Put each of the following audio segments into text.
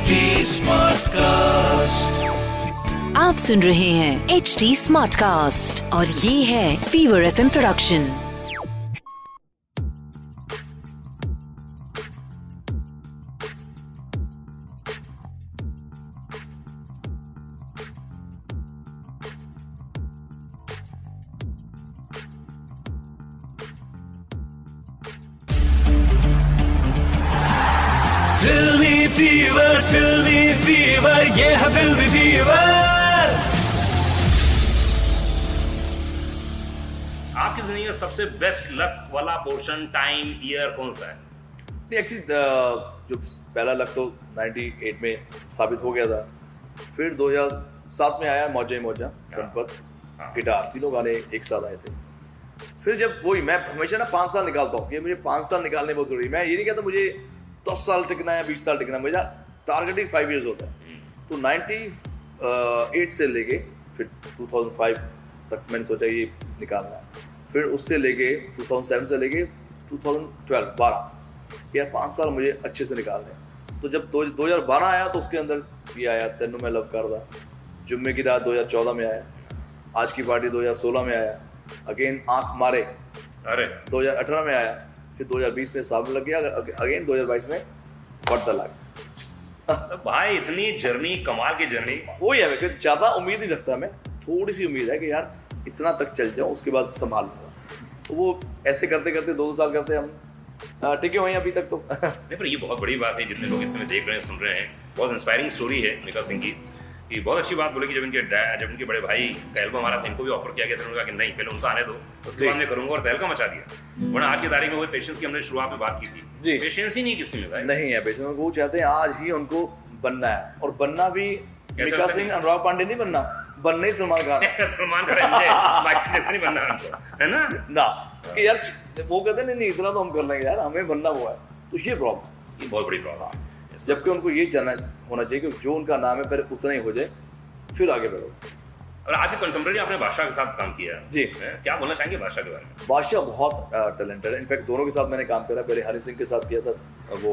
HD Smartcast. आप सुन रहे हैं एच डी स्मार्ट कास्ट और ये है fever F production Filmy fever, filmy fever, ये है filmy fever. आपकी ज़िंदगी में सबसे बेस्ट लक वाला पोर्शन टाइम ईयर कौन सा है? नहीं एक्चुअली जो पहला लक तो 98 में साबित हो गया था। फिर 2007 में आया मौजा ही मौजा गणपत हाँ। गिटार तीनों गाने एक साथ आए थे। फिर जब वही मैं हमेशा ना पाँच साल निकालता हूँ। कि मुझे पाँच साल निकालने बहुत ज़रूरी मैं ये नहीं कहता मुझे दस साल टिकना है बीस साल टिकना है। मेरा टारगेट ही फाइव ईयर्स होता है। तो 98 से लेके फिर 2005 तक मैंने सोचा ये निकालना है। फिर उससे लेके 2007 से लेके 2012 12 यार पाँच साल मुझे अच्छे से निकालने हैं। तो जब दो 2012 आया तो उसके अंदर ये आया तेनू मैं लव कर रहा जुम्मे की रात 2014 में आया। आज की पार्टी 2016 में आया। अगेन आँख मारे। अरे। 2018 में आया। फिर 2020 में सावन लग गया अगेन 2022 में बढ़ द तो भाई इतनी जर्नी कमाल की जर्नी। वही है मैं ज़्यादा उम्मीद नहीं रखता मैं। थोड़ी सी उम्मीद है कि यार इतना तक चल जाऊँ उसके बाद संभाल लूँगा। तो वो ऐसे करते करते दो साल करते हम। टिके हुए हैं अभी तक तो। नहीं पर ये बहुत बड़ी बात है जितने लोग इस समय देख रहे हैं सुन रहे हैं। बहुत इंस्पायरिंग स्टोरी है मिका सिंह की। कि बहुत अच्छी बात बोले कि जब इनके डैड जब इनके बड़े भाई का एल्बम आ था इनको भी ऑफ़र किया गया था उन्होंने कहा कि नहीं पहले उनको आने दो। उसके बाद मैं करूँगा और तहलका मचा दिया। वरना आज की तारीख में वही पेशेंस की हमने शुरुआत में बात की थी। जी। पेशेंस ही नहीं किसी में भाई। नहीं है बेचन वो चाहते हैं आज ही उनको बनना है। और बनना भी मिका सिंह अनुराग पांडे नहीं बनना बनना ही सलमान खान। सलमान खान नहीं बनना है ना? ना कि यार वो कहते नहीं नहीं इतना तो हम कर लेंगे यार हमें बनना हुआ है। तो ये प्रॉब्लम ये बहुत बड़ी प्रॉब्लम है। जबकि उनको ये जानना होना चाहिए कि जो उनका नाम है पहले उतना ही हो जाए फिर आगे बढ़ो। और आज कंटेम्प्रेरी आपने बादशाह के साथ काम किया। जी। क्या बोलना चाहेंगे बादशाह के बारे में? बादशाह बहुत टैलेंटेड है। इनफैक्ट दोनों के साथ मैंने काम करा पहले हनी सिंह के साथ किया था वो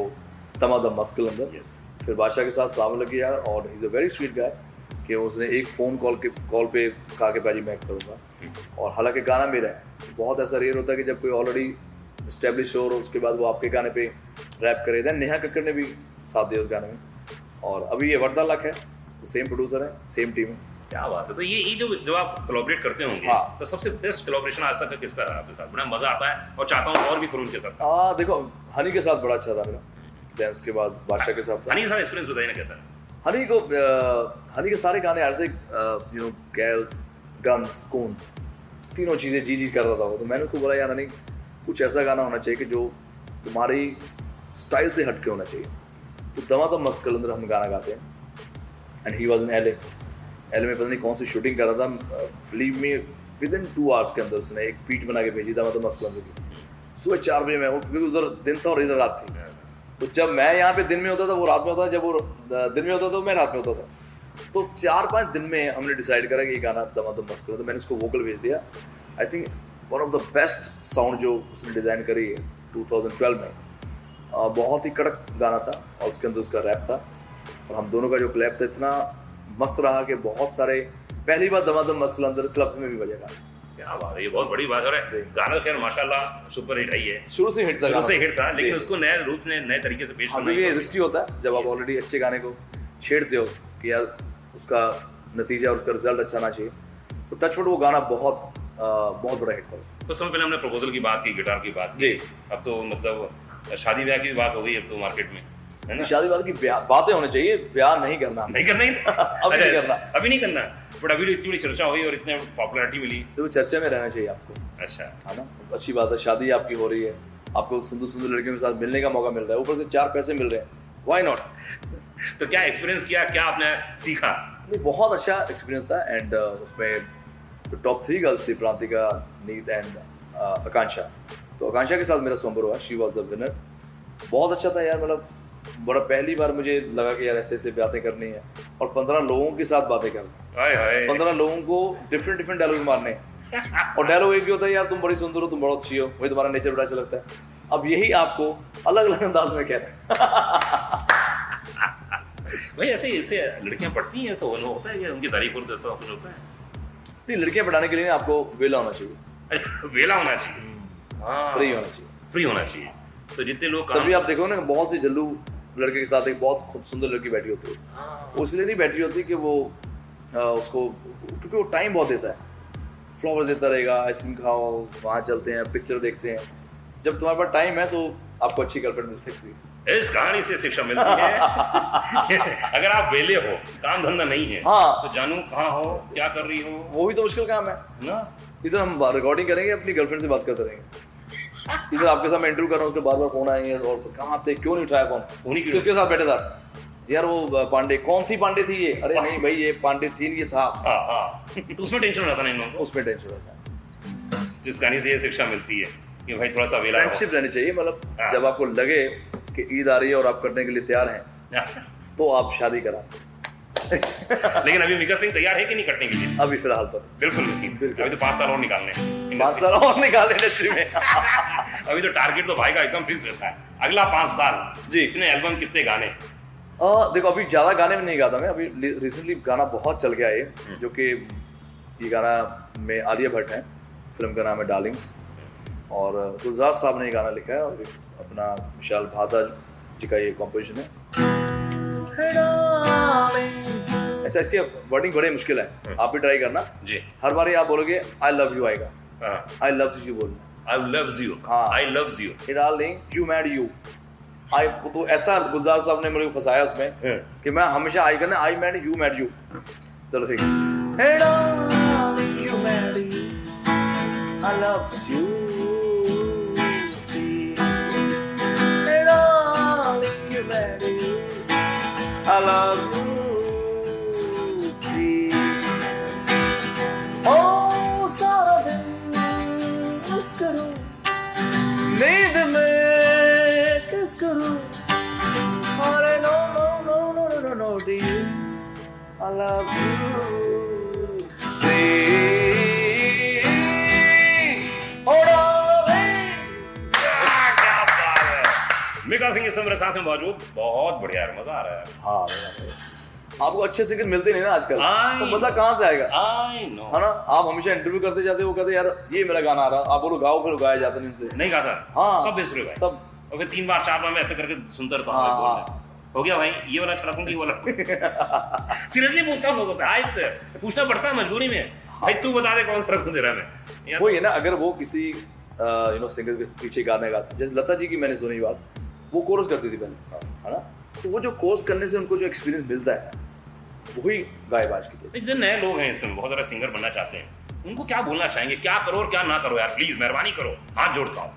तमा द मस्कल अंदर फिर बादशाह के साथ सावन लग गया और is a very sweet guy कि उसने एक फ़ोन कॉल के कॉल पे कहा कि भाजी मैं करूँगा। और हालाँकि गाना मेरा है। बहुत ऐसा रेयर होता है कि जब कोई ऑलरेडी इस्टेब्लिश हो और उसके बाद वो आपके गाने पे रैप करे। देन नेहा कक्कड़ ने भी साथ दिया उस गाने में। और अभी ये वर्दा लक है तो सेम प्रोड्यूसर है सेम टीम है। क्या बात है तो ये ये जो जब आप कोलैबोरेट करते होंगे हाँ। तो सबसे बेस्ट कोलैबोरेशन आज तक किसका रहा आपके साथ? बड़ा मज़ा आता है और चाहता हूँ और भी करूँ उनके साथ। आ, देखो हनी के साथ बड़ा अच्छा था मेरा। देन उसके बाद बादशाह के साथ हनी के साथ एक्सपीरियंस बताइए ना कैसा हनी को हनी के सारे गाने आ रहे थे you know gals guns goons तीनों चीज़ें जी जी कर रहा था वो। तो मैंने उसको बोला यार हनी कुछ ऐसा गाना होना चाहिए कि जो तुम्हारी स्टाइल से हटके होना चाहिए। तो दमा दम मस्त कलंदर हम गाना गाते हैं। And he was in L L में पता नहीं कौन सी शूटिंग कर रहा था। Believe me within two hours के अंदर उसने एक पीट बना के भेजी, दमा दम मस्त कलंदर की। सुबह चार बजे मैं क्योंकि उधर दिन था और इधर रात थी। तो जब मैं यहाँ पे दिन में होता था, वो रात में होता था, जब वो दिन में होता था तो मैं रात में होता था। तो चार पाँच दिन में हमने डिसाइड करा कि ये गाना दमादम मस्त करो तो मैंने उसको वोकल भेज दिया। I think one of the best sound जो उसने डिज़ाइन करी है 2012 में बहुत ही कड़क गाना था और उसके अंदर उसका रैप था। और हम दोनों का जो क्लैप था इतना मस्त रहा कि बहुत सारे पहली बार दमादम मस्त अंदर क्लब्स में भी बजेगा। क्या बात है ये बहुत बड़ी बात है। गाना खैर माशाल्लाह सुपर हिट है। शुरू से हिट था शुरू से हिट था लेकिन उसको नए रूप ने नए तरीके से पेश भी करना रिस्की होता है जब आप ऑलरेडी अच्छे गाने को छेड़ते हो कि यार उसका नतीजा और उसका रिज़ल्ट अच्छा ना चाहिए तो टचवुड वो गाना बहुत बहुत बड़ा हिट था। कुछ समय पहले हमने प्रपोजल की बात की गिटार की बात की। अब तो मतलब शादी ब्याह की भी बात हो गई अब तो मार्केट में है ना? शादी वादी की बातें होने चाहिए ब्याह नहीं करना। नहीं करना ही? अब नहीं करना। अभी नहीं करना। बट अभी तो इतनी बड़ी चर्चा हुई और इतने पॉपुलैरिटी मिली। तो चर्चा में रहना चाहिए आपको। अच्छा। है ना? अच्छी बात है शादी आपकी हो रही है। आपको सुंदर सुंदर लड़कियों के साथ मिलने का मौका मिल रहा है। ऊपर से चार पैसे मिल रहे हैं। वाई नॉट तो क्या एक्सपीरियंस किया? क्या आपने सीखा? नहीं बहुत अच्छा एक्सपीरियंस था एंड उसमें टॉप थ्री गर्ल्स थी प्रांतिका नीत एंड आकांक्षा। तो आकांक्षा के साथ मेरा स्वयंवर हुआ शी वॉज़ द विनर बहुत अच्छा था यार मतलब बड़ा पहली बार मुझे लगा कि यार ऐसे ऐसे बातें करनी है। और पंद्रह लोगों के साथ बातें करनी। पंद्रह लोगों को डिफरेंट डिफरेंट डायलॉग मारने। और डायलॉग एक ही होता है यार तुम बड़ी सुंदर हो तुम बहुत अच्छी हो वही तुम्हारा नेचर बड़ा अच्छा लगता है। अब यही आपको अलग अलग अंदाज में कहते हैं। भाई ऐसे ऐसे लड़कियाँ पढ़ती हैं ऐसा होता है या उनकी तारीफ़ और ऐसा कुछ होता है? नहीं लड़कियाँ पढ़ाने के लिए आपको वेला होना चाहिए। वेला होना चाहिए। फ्री होना चाहिए। फ्री होना चाहिए। तो जितने लोग तभी आप देखो ना बहुत सी जल्लू लड़के के साथ एक बहुत खूब सुंदर लड़की बैठी होती है। हाँ, वो इसलिए नहीं बैठी होती कि वो आ, उसको क्योंकि वो टाइम बहुत देता है। फ्लावर्स देता रहेगा आइसक्रीम खाओ वहाँ चलते हैं पिक्चर देखते हैं। जब तुम्हारे पास टाइम है तो आपको अच्छी गर्लफ्रेंड मिल सकती है। इस कहानी से शिक्षा मिलती है। अगर आप वेले हो काम धंधा नहीं है हाँ। तो जानू कहाँ हो क्या कर रही हो? वो भी तो मुश्किल काम है। ना? इधर हम रिकॉर्डिंग करेंगे अपनी गर्लफ्रेंड से बात करते रहेंगे। इधर आपके साथ मैं इंटरव्यू कर रहा हूँ उसके बार बार फ़ोन आएँगे और कहाँ थे क्यों नहीं उठाया फ़ोन उन्हीं की किसके साथ बैठे था। यार वो पांडे कौन सी पांडे थी ये? अरे नहीं भाई ये पांडे थी ये था। हाँ हाँ। तो उसमें टेंशन रहता नहीं इन लोगों उसमें टेंशन रहता है। जिस कहानी से ये शिक्षा मिलती है कि भाई थोड़ा सा वेला रहनी चाहिए मतलब हाँ। जब आपको लगे कि ईद आ रही है और आप करने के लिए तैयार हैं तो आप शादी करा। लेकिन अभी मिका सिंह तैयार है कि नहीं कटने के लिए? अभी फ़िलहाल तो। बिल्कुल नहीं। बिल्कुल। अभी तो पाँच साल और निकालने पाँच साल और निकाले इंडस्ट्री में अभी तो टारगेट तो भाई का एकदम फिक्स रहता है। अगला पाँच साल जी। कितने एल्बम कितने गाने? आ, देखो अभी ज़्यादा गाने में नहीं गाता मैं। अभी रिसेंटली गाना बहुत चल गया ये जो कि ये गाना में आलिया भट्ट है। फ़िल्म का नाम है डार्लिंग्स और गुलजार साहब ने ये गाना लिखा है और अपना विशाल भारद्वाज जी का ये कॉम्पोजिशन है। ऐसा इसके वर्डिंग बड़े मुश्किल है। आप भी ट्राई करना। जी। हर बार आप बोलोगे आई लव यू आएगा। आई लव यू बोलना। आई लव्स यू हाँ। I loves you hey darling you mad you I तो ऐसा गुलजार साहब ने मेरे को फंसाया उसमें कि मैं हमेशा आई करना I mad you mad you चलो ठीक है. I love you. Hey darling, you. I love no no I love you. क्या बात है। मिका सिंह इस समय मेरे साथ में मौजूद। बहुत बढ़िया है मज़ा आ रहा है। हाँ। आपको अच्छे सिंगर मिलते नहीं ना आजकल? तो बंदा कहाँ से आएगा? आई नो है ना? आप हमेशा इंटरव्यू करते जाते हो कहते यार ये मेरा गाना आ रहा। आप बोलो गाओ फिर गाया जाता नहीं इनसे नहीं गाता? हाँ। सब भाई सब। और फिर तीन बार चार बार मैं ऐसे करके सुनता रहता हूँ। हाँ, हाँ। हो गया भाई ये वाला अच्छा रखूँगी वाला सीरियसली पूछता हूँ लोगों से आज से पूछना पड़ता है मजबूरी में। भाई तू बता दे कौन सा रखूँ तेरा मैं। या वही है ना अगर वो किसी यू नो सिंगर के पीछे गाने गाते जैसे लता जी की मैंने सुनी बात वो कोर्स करती थी पहले है ना? तो वो जो कोर्स करने से उनको जो एक्सपीरियंस मिलता है वही गायब आज की डेट नए लोग हैं इसमें बहुत सारे सिंगर बनना चाहते हैं। उनको क्या बोलना चाहेंगे? क्या करो और क्या ना करो यार प्लीज़ मेहरबानी करो हाथ जोड़ता हूँ।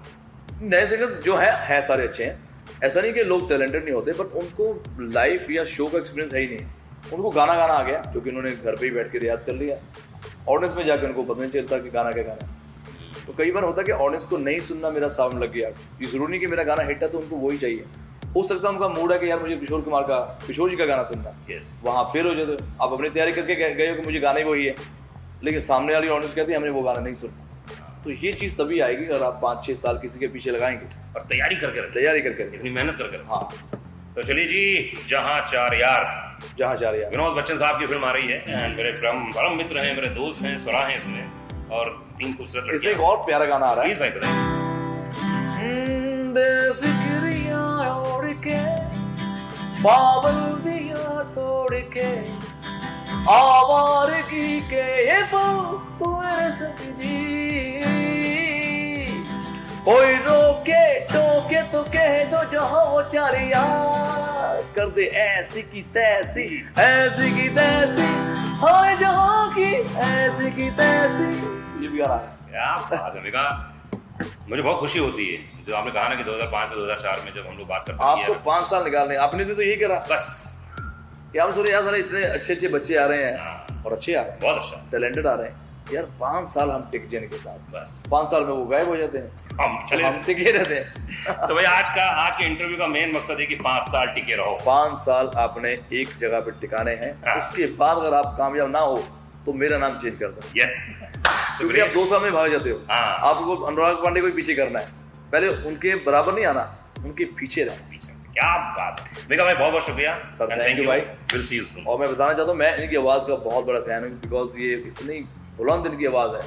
नए सिंगर्स जो है है सारे अच्छे हैं। ऐसा नहीं कि लोग टैलेंटेड नहीं होते बट उनको लाइफ या शो का एक्सपीरियंस है ही नहीं। उनको गाना गाना आ गया क्योंकि उन्होंने घर पे ही बैठ के रियाज कर लिया। ऑडियंस में जाकर उनको पता नहीं चलता कि गाना क्या गाना तो कई बार होता है कि ऑडियंस को नहीं सुनना मेरा साउंड लग गया। ये ज़रूरी नहीं कि मेरा गाना हिट है तो उनको वही चाहिए। हो सकता है उनका मूड है कि यार मुझे किशोर कुमार का किशोर जी का गाना सुनना। यस वहाँ फेल हो जाते हो आप अपनी तैयारी करके गए गए हो कि मुझे गाना ही वही है। लेकिन सामने वाली ऑडियंस कहती है हमने वो गाना नहीं सुना। तो ये चीज़ तभी आएगी अगर आप पाँच छः साल किसी के पीछे लगाएँगे। और तैयारी करके रखे। तैयारी करके इतनी मेहनत करके हाँ। तो चलिए जी जहाँ चार यार। जहाँ जा रहे हैं विनोद बच्चन साहब की फ़िल्म आ रही है। and मेरे परम मित्र हैं मेरे दोस्त हैं सुरा हैं इसमें। और तीन खूबसूरत इसमें एक और प्यारा गाना आ रहा है। प्लीज़ भाई बताइए। हम्म, पाबंदियाँ तोड़ के आवारगी के ये पल हुए सजनी कोई रोके टोके तो कह दो जहाँ वो चारिया। कर दे ऐसी की तैसी ऐसी की तैसी। हाय जहाँ की ऐसी की तैसी। ये भी है। क्या बात है मुझे बहुत खुशी होती है जो आपने कहा ना कि 2005 से 2004 में जब हम लोग बात करते आपको हैं पाँच साल निकालने आपने भी तो यही करा। बस। यार हम सोचे यार सारे इतने अच्छे अच्छे बच्चे आ रहे हैं हाँ, और अच्छे आ रहे हैं। बहुत अच्छा। टैलेंटेड आ रहे हैं। यार पाँच साल हम टिक जाने के साथ। बस। पाँच साल में वो गायब हो जाते हैं। हम चले। हम टिके रहते हैं तो भाई आज का आज के इंटरव्यू का मेन मकसद है कि पाँच साल टिके रहो। पाँच साल आपने एक जगह पे टिकाने हैं। हाँ। उसके बाद अगर आप कामयाब ना हो तो मेरा नाम चेंज कर दो। यस क्योंकि आप दो साल में भाग जाते हो। हाँ। आपको अनुराग पांडे को ही पीछे करना है। पहले उनके बराबर नहीं आना उनके पीछे रहना। क्या बात है। मेगा भाई बहुत बहुत शुक्रिया Sir, thank you, भाई। विल सी यू और मैं बताना चाहता हूँ मैं इनकी आवाज़ का बहुत बड़ा फ़ैन हूँ बिकॉज़ ये इतनी बुलंद इनकी आवाज़ है।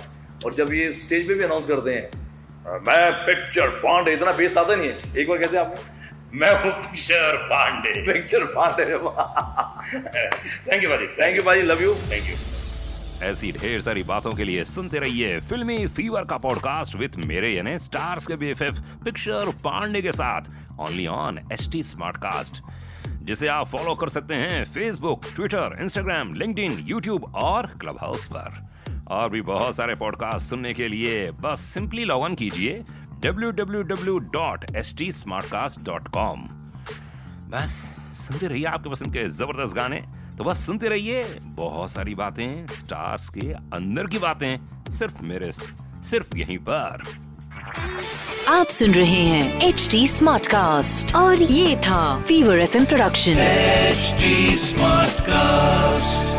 और जब ये स्टेज पे भी अनाउंस करते हैं मैं पिक्चर पांडे इतना बेस आता नहीं है। एक बार कैसे आपने? मैं हूँ Kishore Pandey. Picture Pandey. Thank you भाजी थैंक यू भाई लव यू थैंक यू ऐसी ढेर सारी बातों के लिए सुनते रहिए फिल्मी फीवर का पॉडकास्ट विद मेरे यानी स्टार्स के बीएफएफ पिक्चर पांडे के साथ only on H T Smartcast जिसे आप फॉलो कर सकते हैं Facebook Twitter Instagram LinkedIn YouTube और क्लब हाउस पर। और भी बहुत सारे पॉडकास्ट सुनने के लिए बस सिंपली लॉग इन कीजिए www.stsmartcast.com बस सुनते रहिए आपके पसंद के ज़बरदस्त गाने। तो बस सुनते रहिए बहुत सारी बातें स्टार्स के अंदर की बातें सिर्फ़ मेरे सिर्फ़ यहीं पर। आप सुन रहे हैं एच डी स्मार्ट कास्ट और ये था Fever F production H smart Smartcast.